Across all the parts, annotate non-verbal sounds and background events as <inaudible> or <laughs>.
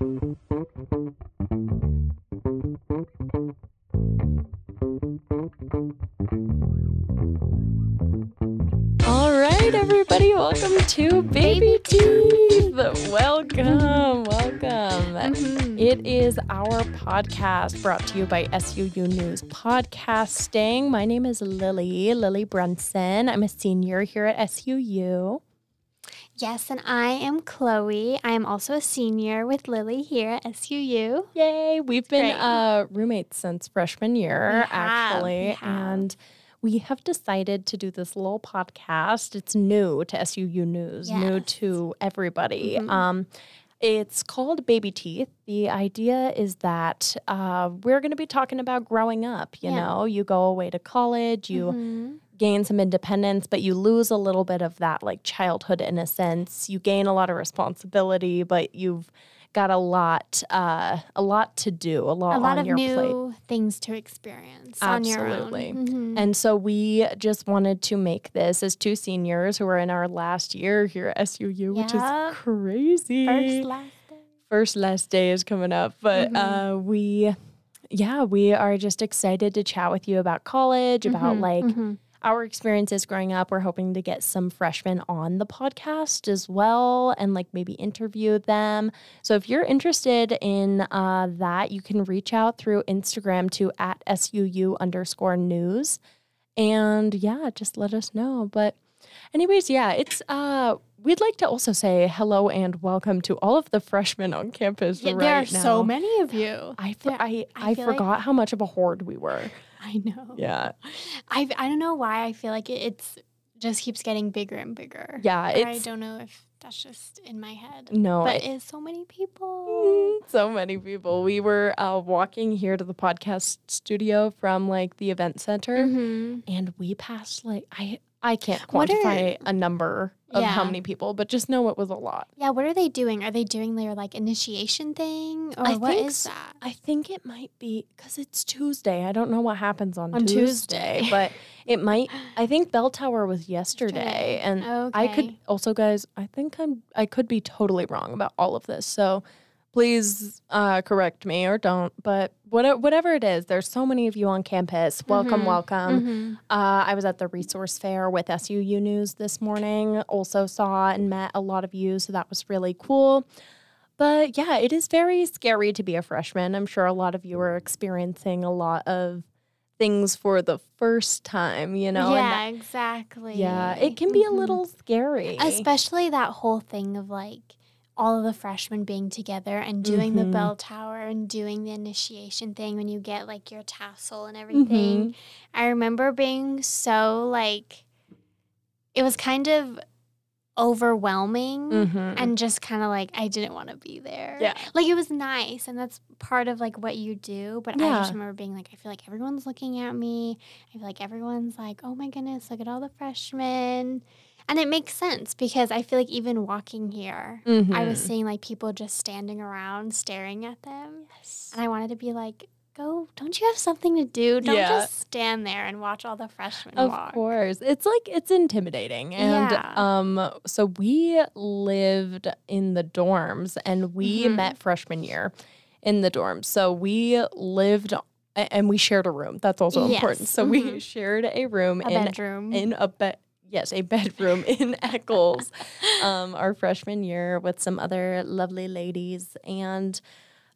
All right, everybody, welcome to Baby Teeth. Welcome, welcome. Mhm. It is our podcast brought to you by SUU News Podcasting. My name is Lily, Lily Brunson. I'm a senior here at SUU. Yes, and I am Chloe. I am also a senior with Lily here at SUU. Yay! We've been Great. uh, roommates since freshman year, We have, actually, we have. and we have decided to do this little podcast. It's new to SUU News, new to everybody. Mhm. Um, it's called Baby Teeth. The idea is that uh, we're going to be talking about growing up. You Yeah. know, you go away to college, you Mhm. Gain some independence, but you lose a little bit of that like childhood innocence. You gain a lot of responsibility, but you've got a lot, uh, a lot to do, a lot, a lot on of your new plate. things to experience Absolutely. on your own. Mhm. And so we just wanted to make this as two seniors who are in our last year here at SUU, which is crazy. First, last day. First last day is coming up, but Mhm. uh, we, yeah, we are just excited to chat with you about college, about Mhm, like mhm. Our experiences growing up. We're hoping to get some freshmen on the podcast as well and like maybe interview them. So if you're interested in uh, that, you can reach out through Instagram to at SUU underscore news. And yeah, just let us know. But anyways, yeah, it's uh we'd like to also say hello and welcome to all of the freshmen on campus Yeah, right there are now. so many of you. I, for, There- I, I I, feel like- forgot how much of a horde we were. <laughs> I know. Yeah. I I don't know why I feel like it, it's just keeps getting bigger and bigger. Yeah. I don't know if that's just in my head. no, but it's so many people. Mm, so many people. We were uh, walking here to the podcast studio from like the event center, Mhm. and we passed like I I can't What are- quantify a number of how Yeah. many people, but just know it was a lot. Yeah, what are they doing? Are they doing their like initiation thing, or I what think is that? I think it might be because it's Tuesday. I don't know what happens on, On Tuesday, Tuesday. <laughs> but it might. I think <gasps> Bell Tower was Yesterday. yesterday, and I could also, guys. I think I'm. I could be totally wrong about all of this. So please uh, correct me or don't. But what, whatever it is, there's so many of you on campus. Welcome, Mhm. welcome. Mhm. Uh, I was at the resource fair with SUU News this morning. Also saw and met a lot of you, so that was really cool. But yeah, it is very scary to be a freshman. I'm sure a lot of you are experiencing a lot of things for the first time, you know? yeah, exactly. yeah, it can be a Mhm. little scary. especially that whole thing of like all of the freshmen being together and doing Mhm. the bell tower and doing the initiation thing when you get like your tassel and everything. Mhm. I remember being so like it was kind of overwhelming Mhm. and just kind of like I didn't want to be there. Yeah. Like it was nice and that's part of like what you do, but I just remember being like I feel like everyone's looking at me. I feel like everyone's like, "Oh my goodness, look at all the freshmen." And it makes sense because I feel like even walking here, I was Mhm. seeing like people just standing around staring at them. Yes. And I wanted to be like, go, don't you have something to do? Don't Yeah. just stand there and watch all the freshmen Of walk. Of course. It's like it's intimidating. And Yeah. um so we lived in the dorms and we Mhm. met freshman year in the dorms. So we lived and we shared a room. That's also important. So we Mhm. shared a room A in bedroom. in a bed yes, a <laughs> bedroom in Eccles um our freshman year with some other lovely ladies and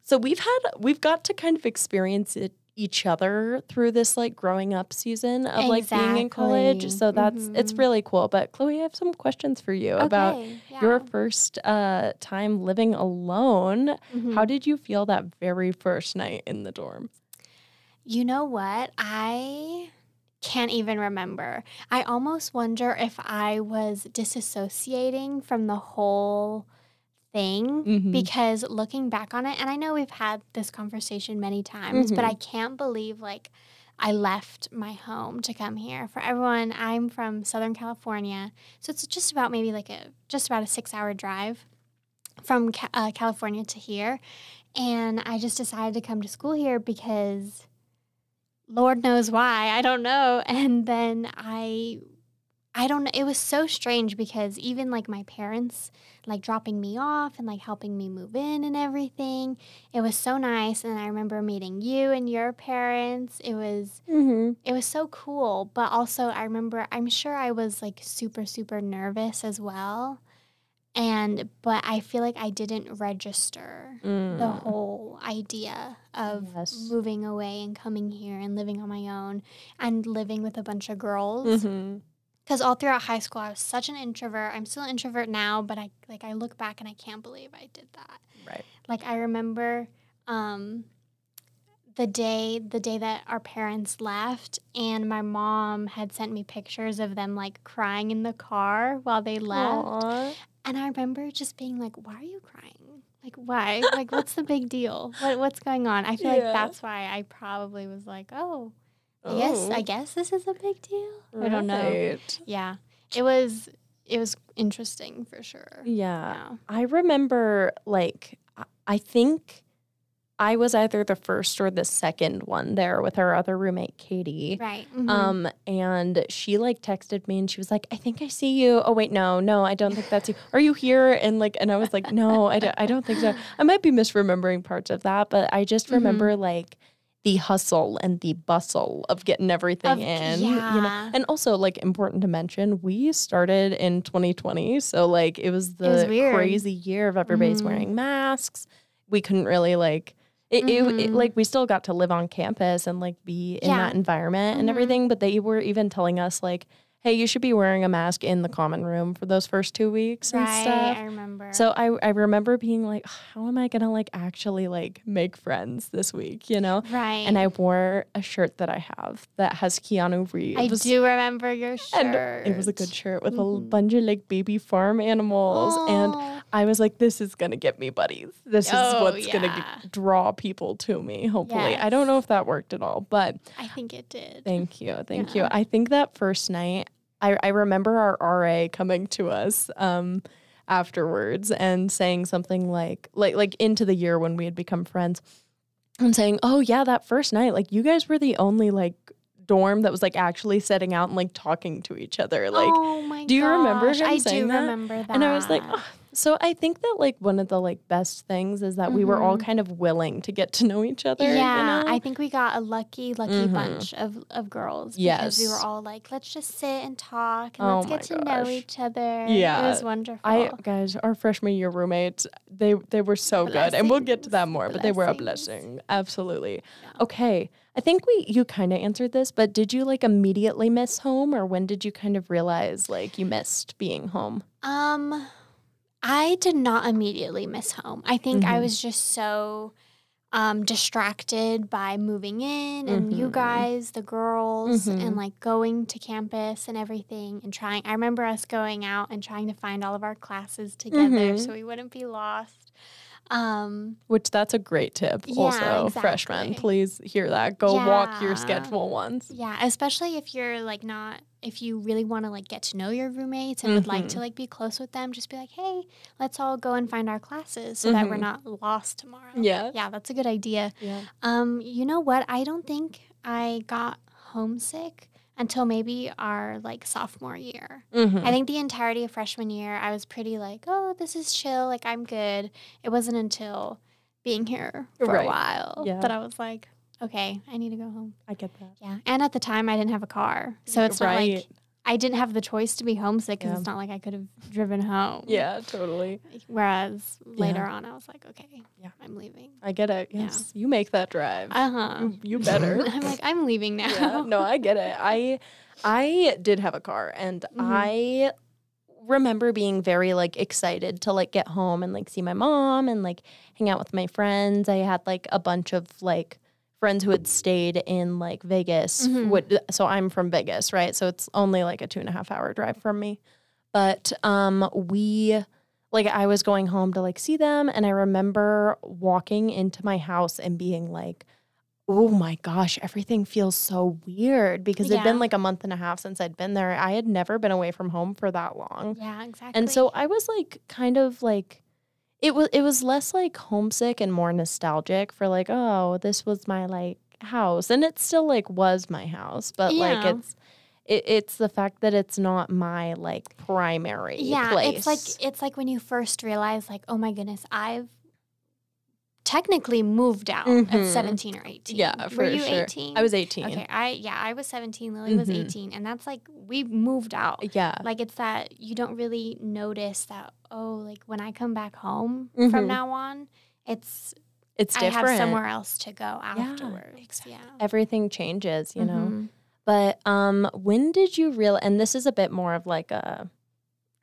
so we've had we've got to kind of experience it each other through this like growing up season of like being in college. So that's it's Mhm. really cool. But Chloe, I have some questions for you about Okay, your first uh, time living alone. Mhm. How did you feel that very first night in the dorm? You know what? I can't even remember. I almost wonder if I was disassociating from the whole thing Mhm. because looking back on it, and I know we've had this conversation many times, but Mhm. I can't believe like I left my home to come here. For everyone, I'm from Southern California, so it's just about maybe like a just about a six hour drive from uh, California to here, and I just decided to come to school here because Lord knows why I don't know. And then I, I don't know. It was so strange because even like my parents, like dropping me off and like helping me move in and everything. It was so nice, and I remember meeting you and your parents. It was Mm-hmm. it was so cool, but also I remember I'm sure I was like super super nervous as well. And but I feel like I didn't register the whole idea of Mm. Yes. moving away and coming here and living on my own and living with a bunch of girls Mm-hmm. because all throughout high school I was such an introvert. I'm still an introvert now, but I like I look back and I can't believe I did that. Right. Like I remember um the day the day that our parents left and my mom had sent me pictures of them like crying in the car while they left. Aw. And I remember just being like, "Why are you crying? Like why? like what's the big deal? What what's going on?" I feel like that's why I probably was like, "Oh, I guess oh. I Oh. guess this is a big deal." I don't know. Yeah. It was it was interesting for sure. Yeah. Yeah. I remember like I- I think I was either the first or the second one there with our other roommate Katie. Right. mhm. Um and she like texted me and she was like I think I see you. Oh wait, no. No, I don't think that's you. Are you here? And like and I was like no, I don't, I don't think so. I might be misremembering parts of that, but I just Mhm. remember like the hustle and the bustle of getting everything Of- in. You know? yeah. And also like important to mention, we started in 2020, so like it was the was crazy year of everybody's Mhm. wearing masks. We couldn't really like it, it, it- Mhm. like we still got to live on campus and like be in Yeah. that environment and Mhm. everything, but they were even telling us like, hey, you should be wearing a mask in the common room for those first two weeks and right. stuff. I remember. So I I remember being like, how am I gonna like actually like make friends this week, you know? right. And I wore a shirt that I have that has Keanu Reeves. I do remember your shirt. And it was a good shirt with a Mhm. bunch of like baby farm animals. And Oh, I was like, this is going to get me buddies. This is Oh, what's going yeah. to draw people to me, hopefully. I don't know if that worked at all, but I think it did. thank you. Thank you. I think that first night, I, I remember our RA coming to us um, afterwards and saying something like, like, like into the year when we had become friends and saying, oh, yeah, that first night, like, you guys were the only like dorm that was like actually setting out and like talking to each other. Like, oh do you remember gosh, him I saying do that? remember that. And I was like, oh. So I think that like one of the like best things is that we were all Mhm. kind of willing to get to know each other. yeah, you know? I think we got a lucky, lucky Mhm. bunch of, of girls because we were all like, let's just sit and talk and Oh let's get to know each other. Yeah. it was wonderful. I guys, our freshman year roommates, they they were so good, and we'll get to that Blessings. more. But they were a blessing, absolutely. Yeah. Okay, I think we you kind of answered this, but did you like immediately miss home, or when did you kind of realize like you missed being home? Um, I did not immediately miss home. I think I Mhm. was just so um, distracted by moving in and you Mhm. guys, the girls, Mhm. and like going to campus and everything and trying. I remember us going out and trying to find all of our classes together Mhm. so we wouldn't be lost. Um, Which that's a great tip. Yeah, also, freshmen, please hear that. Go walk your schedule once. yeah, especially if you're like not if you really want to like get to know your roommates and would like to like be close with them, just be like, "Hey, let's all go and find our classes so that we're Mhm. not lost tomorrow." Yeah. Yeah, that's a good idea. Yeah. Um, you know what? I don't think I got homesick until maybe our like sophomore year. Mm-hmm. I think the entirety of freshman year, I was pretty like, "Oh, this is chill. Like I'm good." It wasn't until being here for Right. a while Yeah. that I was like, "Okay, I need to go home." I get that. Yeah. And at the time, I didn't have a car. So it's not like I didn't have the choice to be homesick because Yeah. it's not like I could have driven home. Yeah, totally. Whereas later Yeah. on, I was like, okay, Yeah. I'm leaving. I get it. Yeah. You make that drive. Uh huh. you, you better. <laughs> I'm like, I'm leaving now. yeah, no, I get it. I I did have a car and Mhm. I remember being very like excited to like get home and like see my mom and like hang out with my friends. I had like a bunch of like friends who had stayed in like Vegas. Mhm. Would, so I'm from Vegas, right? So it's only like a two and a half hour drive from me. But um we like I was going home to like see them and I remember walking into my house and being like oh my gosh, everything feels so weird because it'd been like a month and a half since I'd been there. I had never been away from home for that long. Yeah, exactly. And so I was like kind of like it was it was less like homesick and more nostalgic for like, oh, this was my like house. And it still like was my house, but like it's it, it's the fact that it's not my like primary yeah, place. it's like it's like when you first realize, like, oh my goodness, I've technically moved out Mhm. at 17 or 18. Yeah, for Were you sure. 18? I was 18. Okay, I yeah, I was 17, Lily was Mhm. 18, and that's like we moved out. Yeah. Like it's that you don't really notice that oh, like when I come back home Mhm. from now on, it's It's I different. have somewhere else to go afterwards. exactly. Yeah. Everything changes, you know. Mhm. But um when did you real and this is a bit more of like a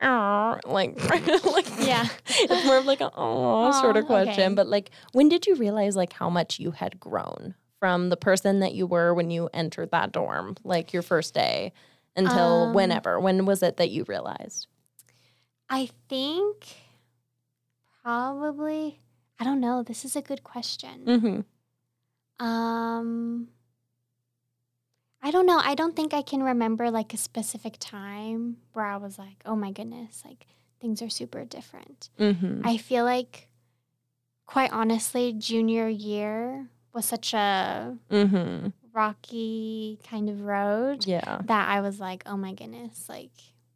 Like <laughs> like Yeah. it's more of like a oh sort of question okay. but like when did you realize like how much you had grown from the person that you were when you entered that dorm like your first day until Um, whenever when was it that you realized I think probably I don't know. This is a good question. mm-hmm. Um I don't know. I don't think I can remember like a specific time where I was like, "Oh my goodness, like things are super different." Mm-hmm. I feel like quite honestly, junior year was such a mm-hmm. rocky kind of road yeah that I was like, "Oh my goodness, like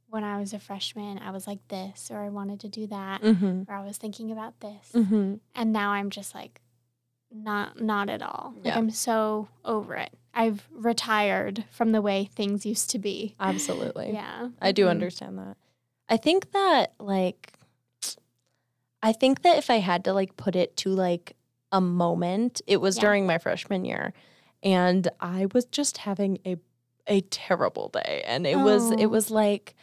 when I was a freshman, I was like this or I wanted to do that mm-hmm. or I was thinking about this." Mm-hmm. and now I'm just like not not at all. Like I'm so over it. I've retired from the way things used to be. absolutely Yeah. I do Mhm. understand that. I think that like I think that if I had to like put it to like a moment, it was Yeah. during my freshman year and I was just having a a terrible day and it was it Oh. was like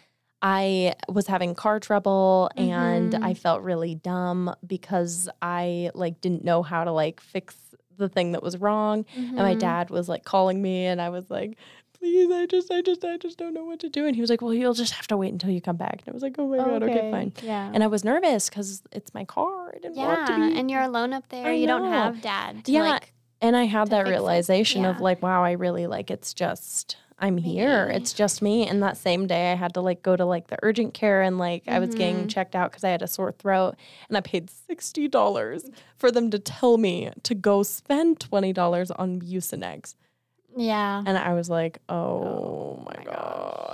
I was having car trouble and Mhm. I felt really dumb because I like didn't know how to like fix the thing that was wrong and my Mhm. dad was like calling me and I was like, please, I just, I just, I just don't know what to do. And he was like, well, you'll just have to wait until you come back. And I was like, oh my God, okay, fine. Yeah. And I was nervous because it's my car. I didn't want to yeah, be. and you're alone up there. I you don't have dad. Yeah, like, and I had that realization of like, wow, I really like it's just, I'm here. Me. It's just me. And that same day, I had to like go to like the urgent care and like I was getting Mhm. checked out because I had a sore throat. And I paid $60 for them to tell me to go spend $20 on Mucinex. yeah. And I was like, oh, Oh my my God,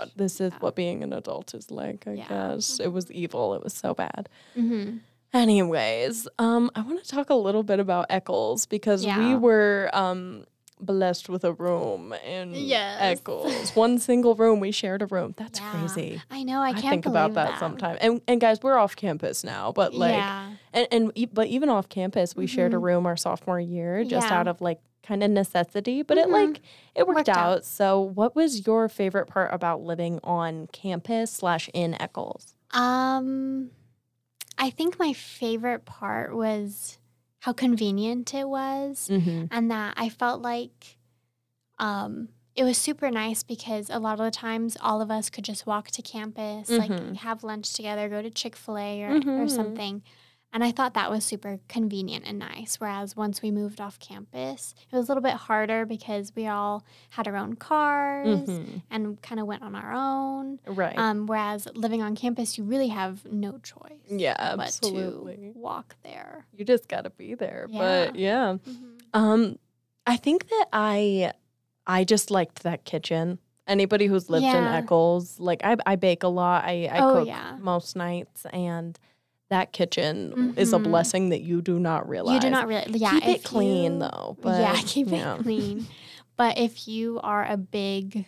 gosh. this is Yeah. what being an adult is like, I Yeah. guess. It was evil. It was so bad. hmm Anyways, um, I want to talk a little bit about Eccles because we were um, blessed with a room in Yes. Eccles. One single room. We shared a room. That's Yeah. crazy. I know. I I, can't think about believe that, sometime. And and guys, we're off campus now, but like, yeah. and and e- but even off campus, we shared a Mhm. room our sophomore year just Yeah. out of like kind of necessity. But it Mhm. like it worked, Worked out. out. So, what was your favorite part about living on campus slash in Eccles? Um, I think my favorite part was how convenient it was. Mm-hmm. and that I felt like um, it was super nice because a lot of the times all of us could just walk to campus, Mhm. like have lunch together, go to Chick fil A or, Mhm. or something. And I thought that was super convenient and nice. Whereas once we moved off campus, it was a little bit harder because we all had our own cars Mhm. and kind of went on our own. Right. Um, whereas living on campus, you really have no choice. Yeah, but absolutely. to walk there. you just got to be there. Yeah. But yeah. Mhm. Um I think that I I just liked that kitchen. Anybody who's lived in Yeah. Eccles, like I I bake a lot. I I Oh, cook yeah. most nights and that kitchen is a Mhm. blessing that you do not realize. You do not really, yeah. keep it clean you- though. But <laughs> yeah, keep yeah. it clean. But if you are a big,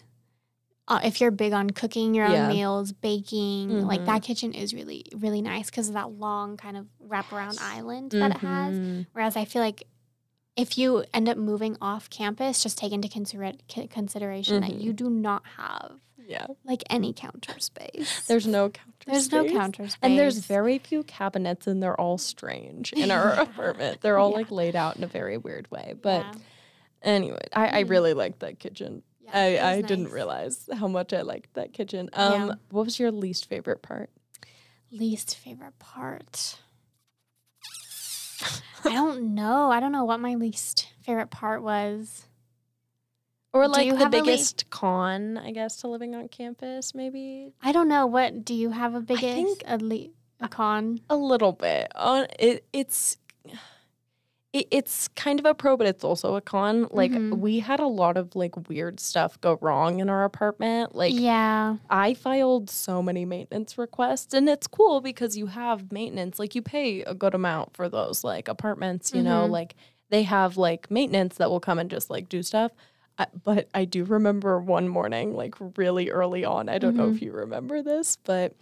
uh, if you're big on cooking your own Yeah. meals, baking, like Mhm. that kitchen is really, really nice because of that long kind of wraparound island that it has. Mhm. Whereas I feel like if you end up moving off campus, just take into consider- consideration that you do not have Yeah. like any counter space. There's no counter space. There's no counter space. And there's very few cabinets and they're all strange in our Yeah. <laughs> <laughs> apartment. They're all Yeah. like laid out in a very weird way. But Yeah. anyway, I, I Mhm. really liked that kitchen. I, I didn't realize how much I liked that kitchen. Um, Yeah. what was your least favorite part? Least favorite part. <laughs> I don't know. I don't know what my least favorite part was. Or like the a le- biggest con, I guess, to living on campus, maybe I don't know. What do you have a biggest think- a, le- a con? a little bit. On it, it's it, it's kind of a pro, but it's also a con. Like Mhm. we had a lot of like weird stuff go wrong in our apartment. Like yeah. I filed so many maintenance requests, and it's cool because you have maintenance. Like you pay a good amount for those like apartments. You know, Mhm. like they have like maintenance that will come and just like do stuff. But I do remember one morning, like really early on. I don't know if you remember this, but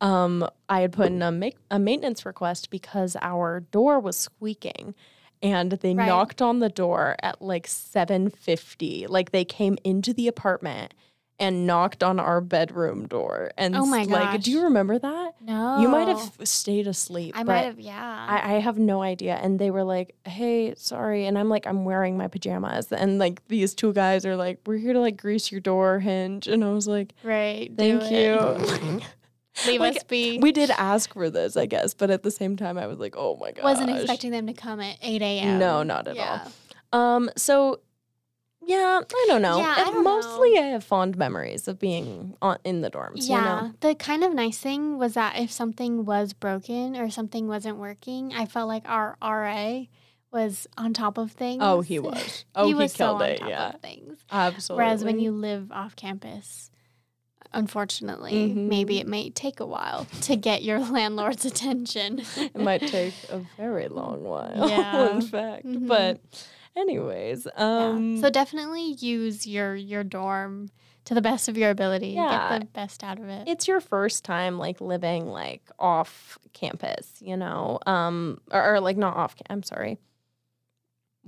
um, I had put in a make a maintenance request because our door was squeaking. And they Right. knocked on the door at like 7:50. Like they came into the apartment and knocked on our bedroom door. And Oh my s- like, do you remember that? No. You might have stayed asleep. I but might have. Yeah. I, I have no idea. And they were like, hey, sorry. And I'm like, I'm wearing my pajamas. And like these two guys are like, we're here to like grease your door hinge. And I was like, right. do thank it. you. <laughs> Leave Like, us be. we did ask for this, I guess. But at the same time, I was like, oh my god. Wasn't expecting them to come at 8 a.m. No, not at yeah. all. Um, so yeah, I don't know. Yeah, I don't mostly I have fond memories of being on in the dorms. Yeah. You know? The kind of nice thing was that if something was broken or something wasn't working, I felt like our RA was on top of things. Oh, he was. <laughs> Oh, he, was killed so on it. top Yeah. of things. Absolutely. Whereas when you live off campus, unfortunately, Mhm. maybe it may take a while <laughs> to get your <laughs> landlord's attention. it might take a very long while, Yeah. in fact. Mhm. But anyways, Yeah. um So definitely use your your dorm to the best of your ability. Yeah. Get the best out of it. it's your first time like living like off campus, you know. Um or, or like not off cam- I'm sorry.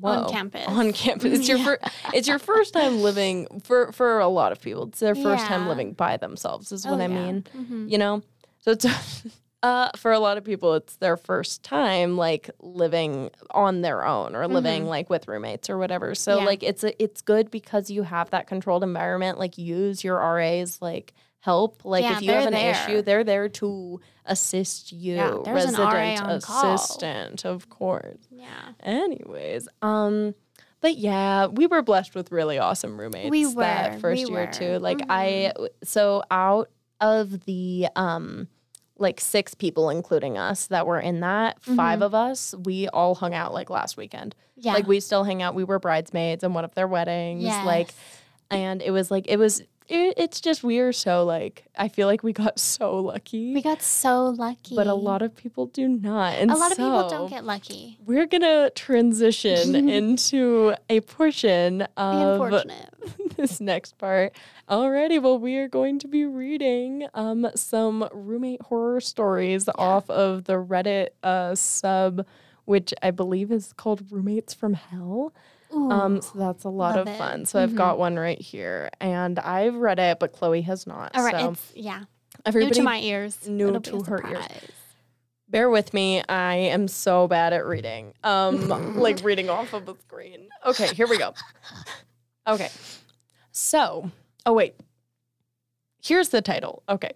On campus. On campus. It's your Yeah. fir- <laughs> it's your first time living for for a lot of people. It's their first time living by themselves is what Oh, I yeah. mean. Mhm. you know so it's <laughs> uh for a lot of people it's their first time like living on their own or living like with roommates or whatever so Mm-hmm. Yeah. like it's a, it's good because you have that controlled environment like use your RAs like help like Yeah, if you have an there. issue they're there to assist you Yeah, there's an RA on call. assistant of course Yeah. anyways um but yeah, we were blessed with really awesome roommates We that first we year were. too. Like I so out of the um like six people including us that were in that, 5 of us, we all hung out like last weekend. Mm-hmm. Yeah. Like we still hang out. We were bridesmaids in one of their weddings. Like and it was like it was it, it's just we are so like I feel like we got <laughs> so lucky. we got so lucky. but a lot of people do not. And a lot of people don't get lucky. we're gonna transition <laughs> into a portion of <laughs> this next part. Alrighty, well, we are going to be reading um some roommate horror stories off of the Reddit uh sub, which I believe is called Roommates from Hell. Um, so that's a lot of it. fun. So I've Mhm. got one right here, and I've read it, but Chloe has not. All right. so it's yeah. everybody new to my ears. new It'll to her ears. Bear with me. I am so bad at reading. Um, <laughs> like reading off of a screen. Okay, here we go. Okay. So, oh wait. Here's the title. Okay.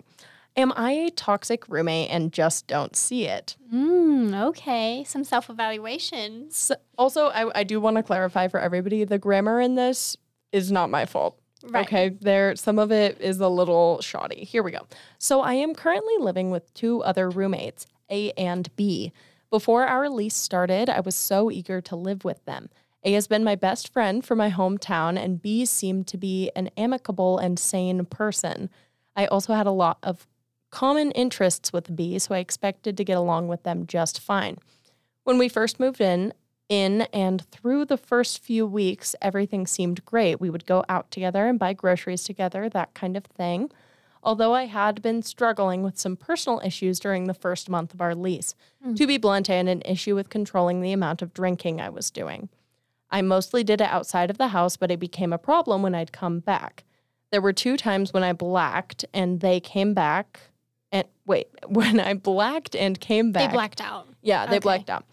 Am I a toxic roommate and just don't see it? Mm, okay. Some self evaluations. So, also, I, I do want to clarify for everybody the grammar in this is not my fault. Right. Okay, there some of it is a little shoddy. Here we go. So I am currently living with two other roommates, A and B. Before our lease started, I was so eager to live with them. A has been my best friend from my hometown, and B seemed to be an amicable and sane person. I also had a lot of common interests with B, so I expected to get along with them just fine. When we first moved in, in and through the first few weeks, everything seemed great. We would go out together and buy groceries together, that kind of thing. Although I had been struggling with some personal issues during the first month of our lease. Hmm. To be blunt, I had an issue with controlling the amount of drinking I was doing. I mostly did it outside of the house, but it became a problem when I'd come back. There were two times when I blacked and they came back. And wait, <laughs> when I blacked and came back. They blacked out. Yeah, they Okay. blacked out.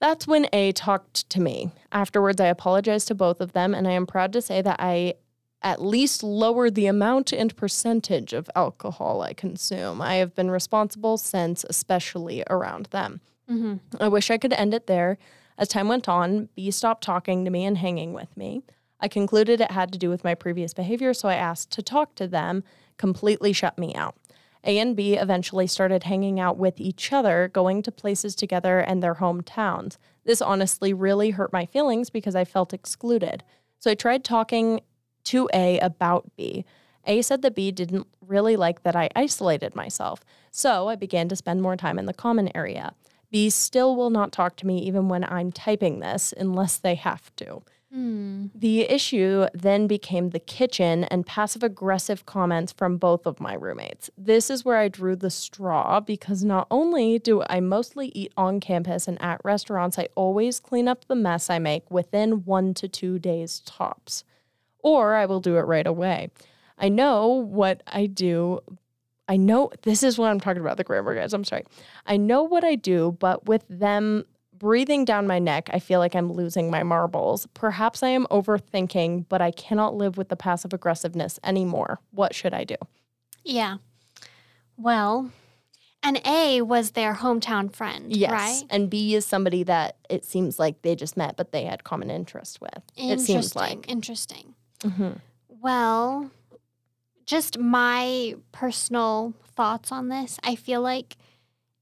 That's when A talked to me. Afterwards, I apologized to both of them, and I am proud to say that I at least lowered the amount and percentage of alcohol I consume. I have been responsible since, especially around them. Mm-hmm. I wish I could end it there. As time went on, B stopped talking to me and hanging with me. I concluded it had to do with my previous behavior, so I asked to talk to them, completely shut me out. A and B eventually started hanging out with each other, going to places together and their hometowns. This honestly really hurt my feelings because I felt excluded. So I tried talking to A about B. A said that B didn't really like that I isolated myself. So I began to spend more time in the common area. B still will not talk to me even when I'm typing this unless they have to. Hmm. The issue then became the kitchen and passive aggressive comments from both of my roommates. This is where I drew the straw because not only do I mostly eat on campus and at restaurants, I always clean up the mess I make within one to two days tops. Or I will do it right away. I know what I do. I know this is what I'm talking about, the grammar guys. I'm sorry. I know what I do, but with them breathing down my neck, I feel like I'm losing my marbles. Perhaps I am overthinking, but I cannot live with the passive aggressiveness anymore. What should I do? Yeah. Well, and A was their hometown friend, right? And B is somebody that it seems like they just met, but they had common interest with. It seems like. Interesting. Mhm. Well, just my personal thoughts on this. I feel like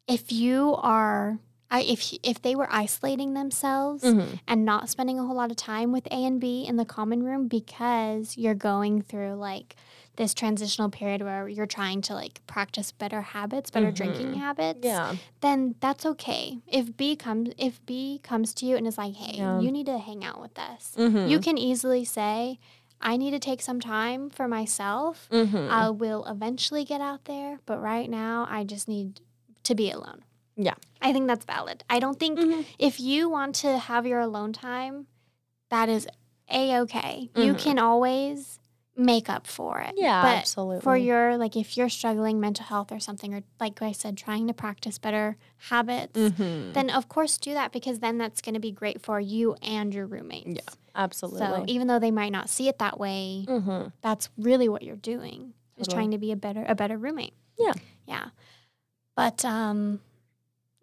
if you are, I, if if they were isolating themselves Mhm. and not spending a whole lot of time with A and B in the common room because you're going through like this transitional period where you're trying to like practice better habits, better drinking habits, Yeah. then that's okay. If B comes if B comes to you and is like, "Hey, Yeah. you need to hang out with us." Mhm. You can easily say, "I need to take some time for myself. Mhm. I will eventually get out there, but right now I just need to be alone." Yeah. I think that's valid. I don't think Mhm. if you want to have your alone time, that is a okay. You can always make up for it. Yeah, but absolutely. For your like, if you're struggling mental health or something, or like I said, trying to practice better habits, Mhm. then of course do that because then that's going to be great for you and your roommates. Yeah, absolutely. So even though they might not see it that way, hmm that's really what you're doing is trying to be a better a better roommate. Yeah. Yeah. But um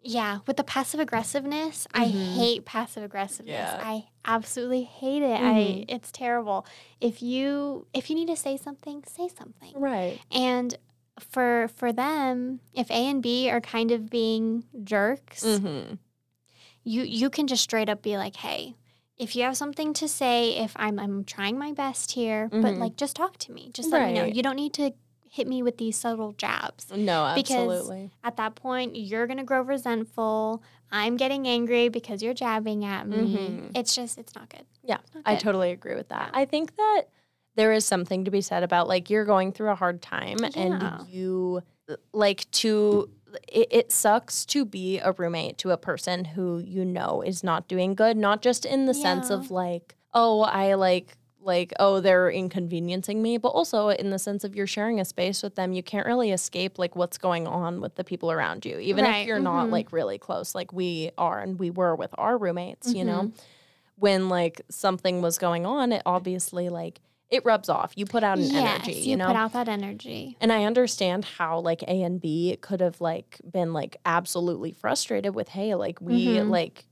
yeah, with the passive aggressiveness, I Mhm. hate passive aggressiveness. Yeah. I absolutely hate it. I Mhm. it's terrible. If you if you need to say something, say something. Right. And for for them, if A and B are kind of being jerks, hmm you you can just straight up be like, "Hey, if you have something to say, if I'm I'm trying my best here, but Mhm. like just talk to me. Just let me know. You don't need to hit me with these subtle jabs. No, Because- absolutely. At that point, you're going to grow resentful. I'm getting angry because you're jabbing at me. Mhm. It's just it's not good. Yeah, Not I totally agree with that. I think that there is something to be said about like you're going through a hard time Yeah. and you like to it, it sucks to be a roommate to a person who you know is not doing good, not just in the sense of like, oh, I like like oh they're inconveniencing me but also in the sense of you're sharing a space with them you can't really escape like what's going on with the people around you even Right, if you're not mhm. like really close like we are and we were with our roommates you know Mm-hmm. when like something was going on, it obviously like it rubs off. You put out an yes, energy, you, you, know. put out that energy. and I understand how like A and B could have like been like absolutely frustrated with, hey, like we Mhm. like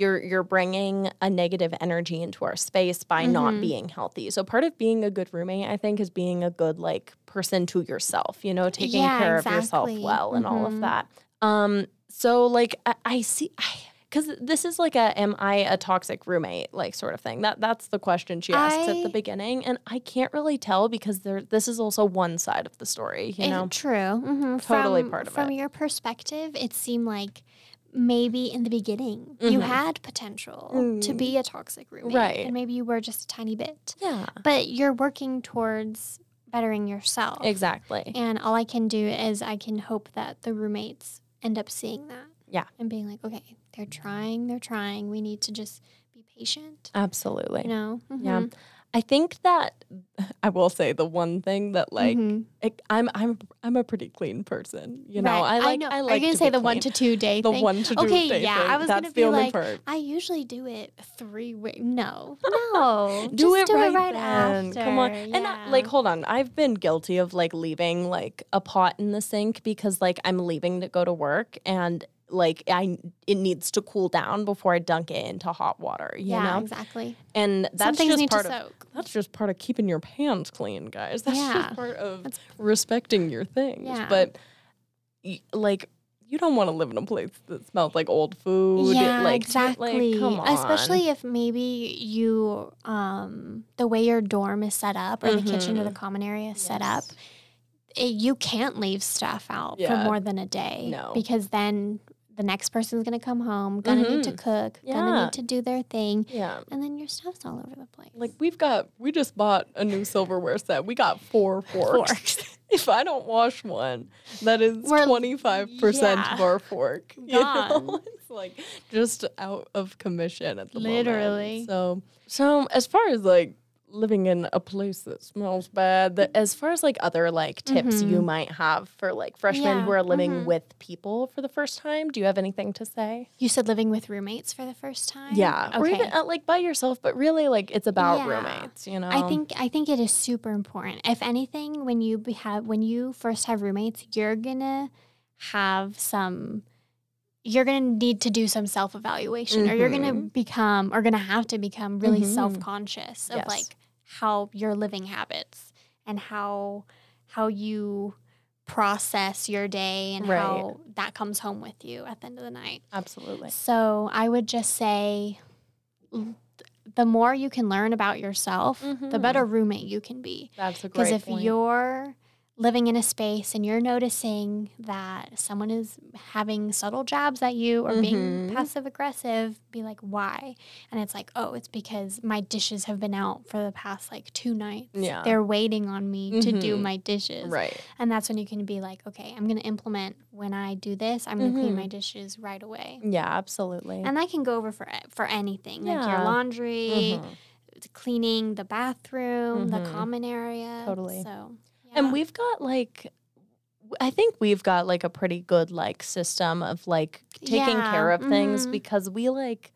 you're you're bringing a negative energy into our space by not Mhm. being healthy. So part of being a good roommate, I think, is being a good like person to yourself. You know, taking Yeah, care of yourself exactly. well and all of Mhm. that. Um, so like I, I see. I, because this is like a am I a toxic roommate like sort of thing. That that's the question she asks at the beginning, and I can't really tell because there this is also one side of the story. You know, true. hmm Totally from, part of From it. From your perspective, it seemed like maybe in the beginning you Mhm. had potential to Mm. be a toxic roommate, Right. And maybe you were just a tiny bit, yeah, but you're working towards bettering yourself. exactly. And all I can do is I can hope that the roommates end up seeing that. Yeah. And being like, okay, they're trying, they're trying. We need to just be patient. Absolutely. You know? Yeah. I think that <laughs> I will say the one thing that like Mhm. it, I'm I'm I'm a pretty clean person. You know, Right. I like know. I Are like you gonna to say the one to two day the thing? one to two Okay, day yeah, thing. I was That's gonna be like, part. I usually do it three weeks. No, no, <laughs> do just it do right, it right after. Come on. And I, like, hold on. I've been guilty of like leaving like a pot in the sink because like I'm leaving to go to work and like I it needs to cool down before I dunk it into hot water. You yeah, know, exactly. and Some that's things just part to of soak. that's just part of keeping your pants clean, guys. That's Yeah. just part of That's- respecting your things. Yeah. But like you don't want to live in a place that smells like old food. Yeah, like, exactly. Like, come on. Especially if maybe you, um, the way your dorm is set up or the kitchen or the common area is set up, it, you can't leave stuff out for more than a day. No. Because then the next person's going to come home, going to need to Mhm. cook, going to need to do their thing. Yeah. And then your stuff's all over the place. Like we've got, we just bought a new silverware set. We got four <laughs> forks. Forks. <laughs> if I don't wash one, that is twenty five percent of our fork. <laughs> You know? It's like just out of commission at the moment. Literally. So, so as far as like living in a place that smells bad, that as far as like other like tips you Mhm. might have for like freshmen who are living mhm. with people for the first time, do you have anything to say? You said living with roommates for the first time? Yeah, or even Okay. uh, like by yourself, but really like it's about Yeah. roommates. You know, I think I think it is super important. If anything, when you be- have when you first have roommates, you're gonna have some. You're gonna need to do some self evaluation, or you're gonna Mhm. become, or gonna have to become really Mhm. self conscious of Yes. like how your living habits and how how you process your day and Right. how that comes home with you at the end of the night. absolutely. So I would just say the more you can learn about yourself, the Mhm. better roommate you can be. That's a great Because if point. you're living in a space and you're noticing that someone is having subtle jabs at you or being Mhm. passive aggressive, be like, why? And it's like, oh, it's because my dishes have been out for the past like two nights. Yeah. They're waiting on me to do Mhm. my dishes. right. And that's when you can be like, okay, I'm going to implement when I do this, I'm going to clean Mhm. my dishes right away. Yeah, absolutely. And that can go over for for anything, like your laundry, Mhm. cleaning the bathroom, the common area. Totally. So, yeah. And we've got like I think we've got like a pretty good like system of like taking Yeah, care of things mhm. because we like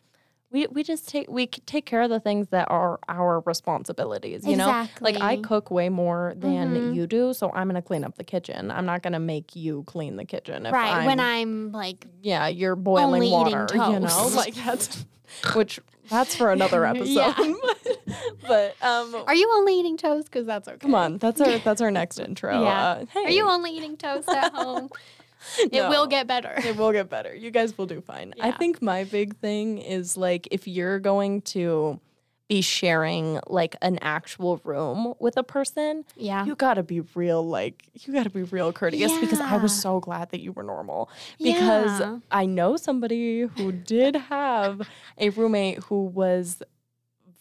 we we just take we take care of the things that are our responsibilities, you know? Like I cook way more than Mhm. you do, so I'm going to clean up the kitchen. I'm not going to make you clean the kitchen if right I'm, when I'm like, yeah, you're boiling water, you know? Like that's <laughs> which that's for another <laughs> episode. <laughs> But um are you only eating toast? Because that's okay. come on, that's our that's our next intro. Yeah. Uh, hey. Are you only eating toast at home? It will get better. It will get better. You guys will do fine. I think my big thing is like if you're going to be sharing like an actual room with a person, Yeah. you got to be real like you got to be real courteous because I was so glad that you were normal because Yeah. I know somebody who did have a roommate who was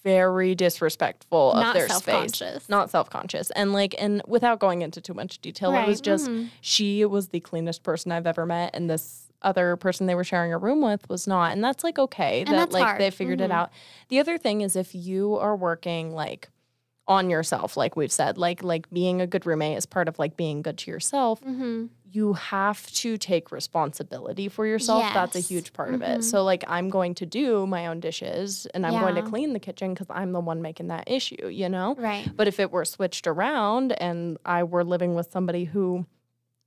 very disrespectful Not of their space. Not self-conscious. And like and without going into too much detail, it was Right, just mhm. she was the cleanest person I've ever met, and this other person they were sharing a room with was not. And that's like okay And that like hard. they figured it Mhm. out. The other thing is if you are working like on yourself, like we've said, like like being a good roommate is part of like being good to yourself. Mhm. You have to take responsibility for yourself. That's a huge part of it. Mhm. So like I'm going to do my own dishes and I'm going to clean the kitchen because I'm the one making that issue, you know? Right. But if it were switched around and I were living with somebody who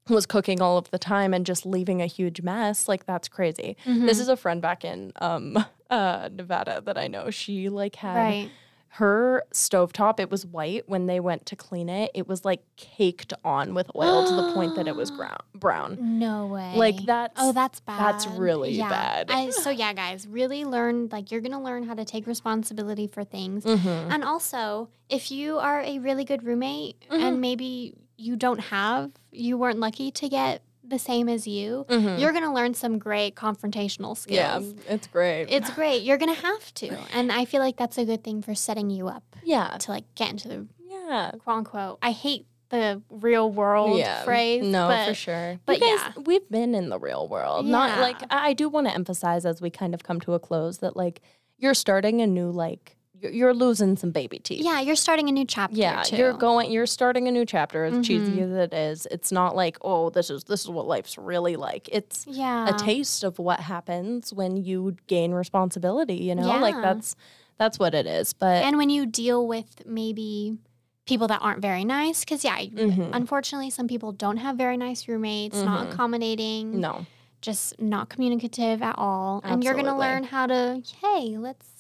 was cooking all of the time and just leaving a huge mess, like that's crazy. This Mhm. is a friend back in um uh Nevada that I know. She like had right. Her stovetop, it was white when they went to clean it. It was like caked on with oil to the point that it was <gasps> brown brown. No way. Like that's Oh, that's bad. that's really yeah. bad. I, so yeah, guys, really learn like you're gonna learn how to take responsibility for things. Mhm. And also, if you are a really good roommate Mhm. and maybe you don't have, you weren't lucky to get the same as you, Mhm. you're gonna learn some great confrontational skills. yeah, it's great. It's great. You're gonna have to. <laughs> And I feel like that's a good thing for setting you up yeah. to like get into the Yeah. quote unquote. I hate the real world yeah. phrase. No, but for sure. but guys, we've been in the real world. Not like I I do want to emphasize as we kind of come to a close that like you're starting a new like you're, losing some baby teeth. Yeah, you're starting a new chapter. Yeah, too. you're going. You're starting a new chapter. As cheesy Mhm. as it is, it's not like oh, this is this is what life's really like. It's Yeah. a taste of what happens when you gain responsibility. You know, like that's that's what it is. But and when you deal with maybe people that aren't very nice, because yeah, Mhm. unfortunately, some people don't have very nice roommates, not Mhm. accommodating, no, just not communicative at all, and you're gonna learn how to hey, let's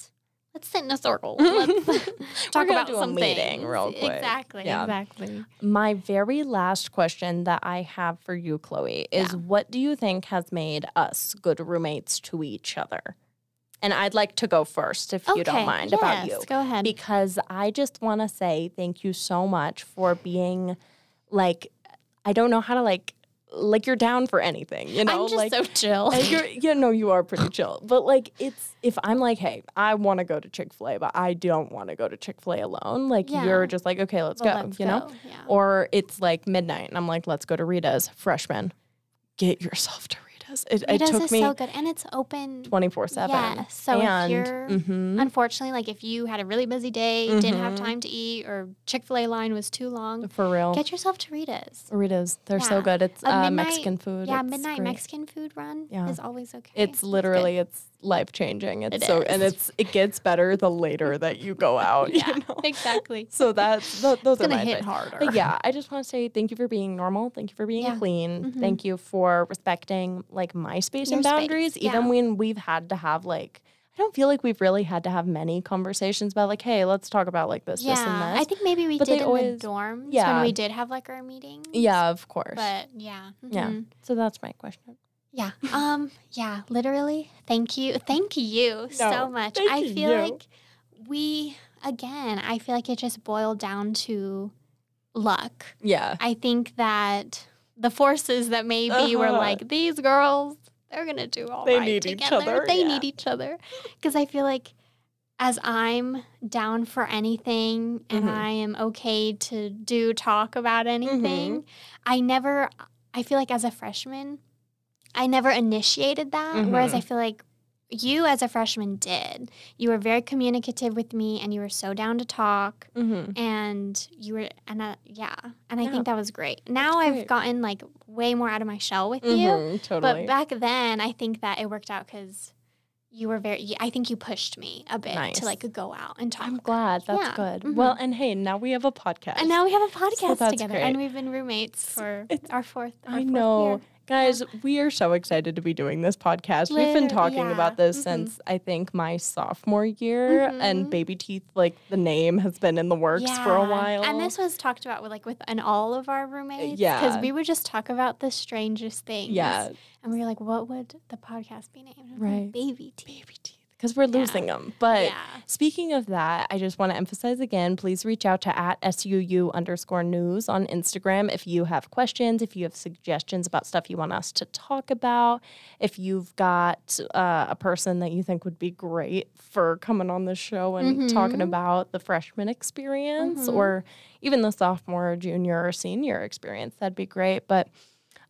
let's sit in a circle. <laughs> Let's talk <laughs> about do a some meeting things. real quick. Exactly. Yeah. Exactly. My very last question that I have for you, Chloe, is Yeah. what do you think has made us good roommates to each other? And I'd like to go first, if you don't mind, about you. Go ahead. because I just want to say thank you so much for being like I don't know how to like like you're down for anything, you know? I'm just like so chill. you're, you know, you are pretty chill. But like, it's if I'm like, hey, I want to go to Chick Fil A, but I don't want to go to Chick Fil A alone. Like, Yeah. you're just like, okay, let's Well, go. let's you know, Yeah. or it's like midnight, and I'm like, let's go to Rita's. Freshman, get yourself to Rita's. It, it Rita's took is me so good, and it's open. twenty four seven. Yes. So and, if you're mhm. unfortunately like if you had a really busy day, didn't have Mhm. time to eat, or Chick Fil A line was too long, for real, get yourself to Rita's. Rita's. They're so good. It's uh, midnight- Mexican food. Yeah, It's midnight great. Mexican food run Yeah. is always okay. It's literally it's life changing. It's It so and it's it gets better the later that you go <laughs> out. yeah, You <laughs> know? exactly. So that's th- those It's are my hit harder. But yeah, I just want to say thank you for being normal. Thank you for being Yeah. clean. Mhm. Thank you for respecting like my space Your and space, boundaries, even yeah. when we've had to have like. I don't feel like we've really had to have many conversations about like, hey, let's talk about like this, yeah, this, and this. I think maybe we But did in always- the dorms yeah. when we did have like our meetings. yeah, of course. But yeah. Yeah. mhm. so that's my question. Yeah. Um, yeah, literally. Thank you. Thank you <laughs> so much. I feel you. like we again, I feel like it just boiled down to luck. Yeah. I think that the forces that maybe were Uh-huh. like these girls, they're gonna do all right They need each together. other, They yeah. need each other because I feel like as I'm down for anything and Mhm. I am okay to do talk about anything, Mm-hmm. I never. I feel like as a freshman, I never initiated that. Whereas Mhm. I feel like you as a freshman did. You were very communicative with me, and you were so down to talk Mm-hmm. and you were and uh, yeah and i Yeah. think that was great now That's i've great. gotten like way more out of my shell with you Mm-hmm. Totally. but back then i think that it worked out because you were very i think you pushed me a bit Nice. to like go out and talk I'm glad. That's Yeah, good. mhm. Well, and hey, now we have a podcast. and now we have a podcast that's together great. and we've been roommates for It's- our fourth our I fourth know. year. Guys, we are so excited to be doing this podcast. We've been talking yeah, about this mhm. since I think my sophomore year, and Mhm. Baby Teeth, like the name, has been in the works for a while. and this was talked about with like with an all of our roommates yeah. because we would just talk about the strangest things yeah, and we were like what would the podcast be named And I'm like, Right. baby teeth Baby Teeth, because we're Yeah. losing them. But yeah Speaking of that, I just want to emphasize again, please reach out to at SUU underscore news on Instagram if you have questions, if you have suggestions about stuff you want us to talk about, if you've got uh, a person that you think would be great for coming on the show and talking Mhm. about the freshman experience Mhm. or even the sophomore, junior, or senior experience, that'd be great. But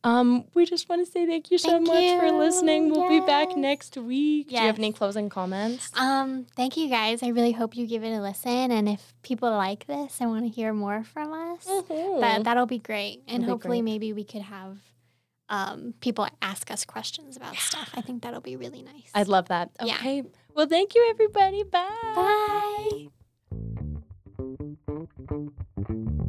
um, we just want to say thank you so Thank much for listening. We'll be back next week. Do you have any closing comments? Um, thank you guys. I really hope you give it a listen. And if people like this and want to hear more from us, Mhm. that that'll be great. And That'd be hopefully, great. maybe we could have um, people ask us questions about stuff. I think that'll be really nice. I'd love that. Yeah. Okay. Well, thank you, everybody. Bye. Bye.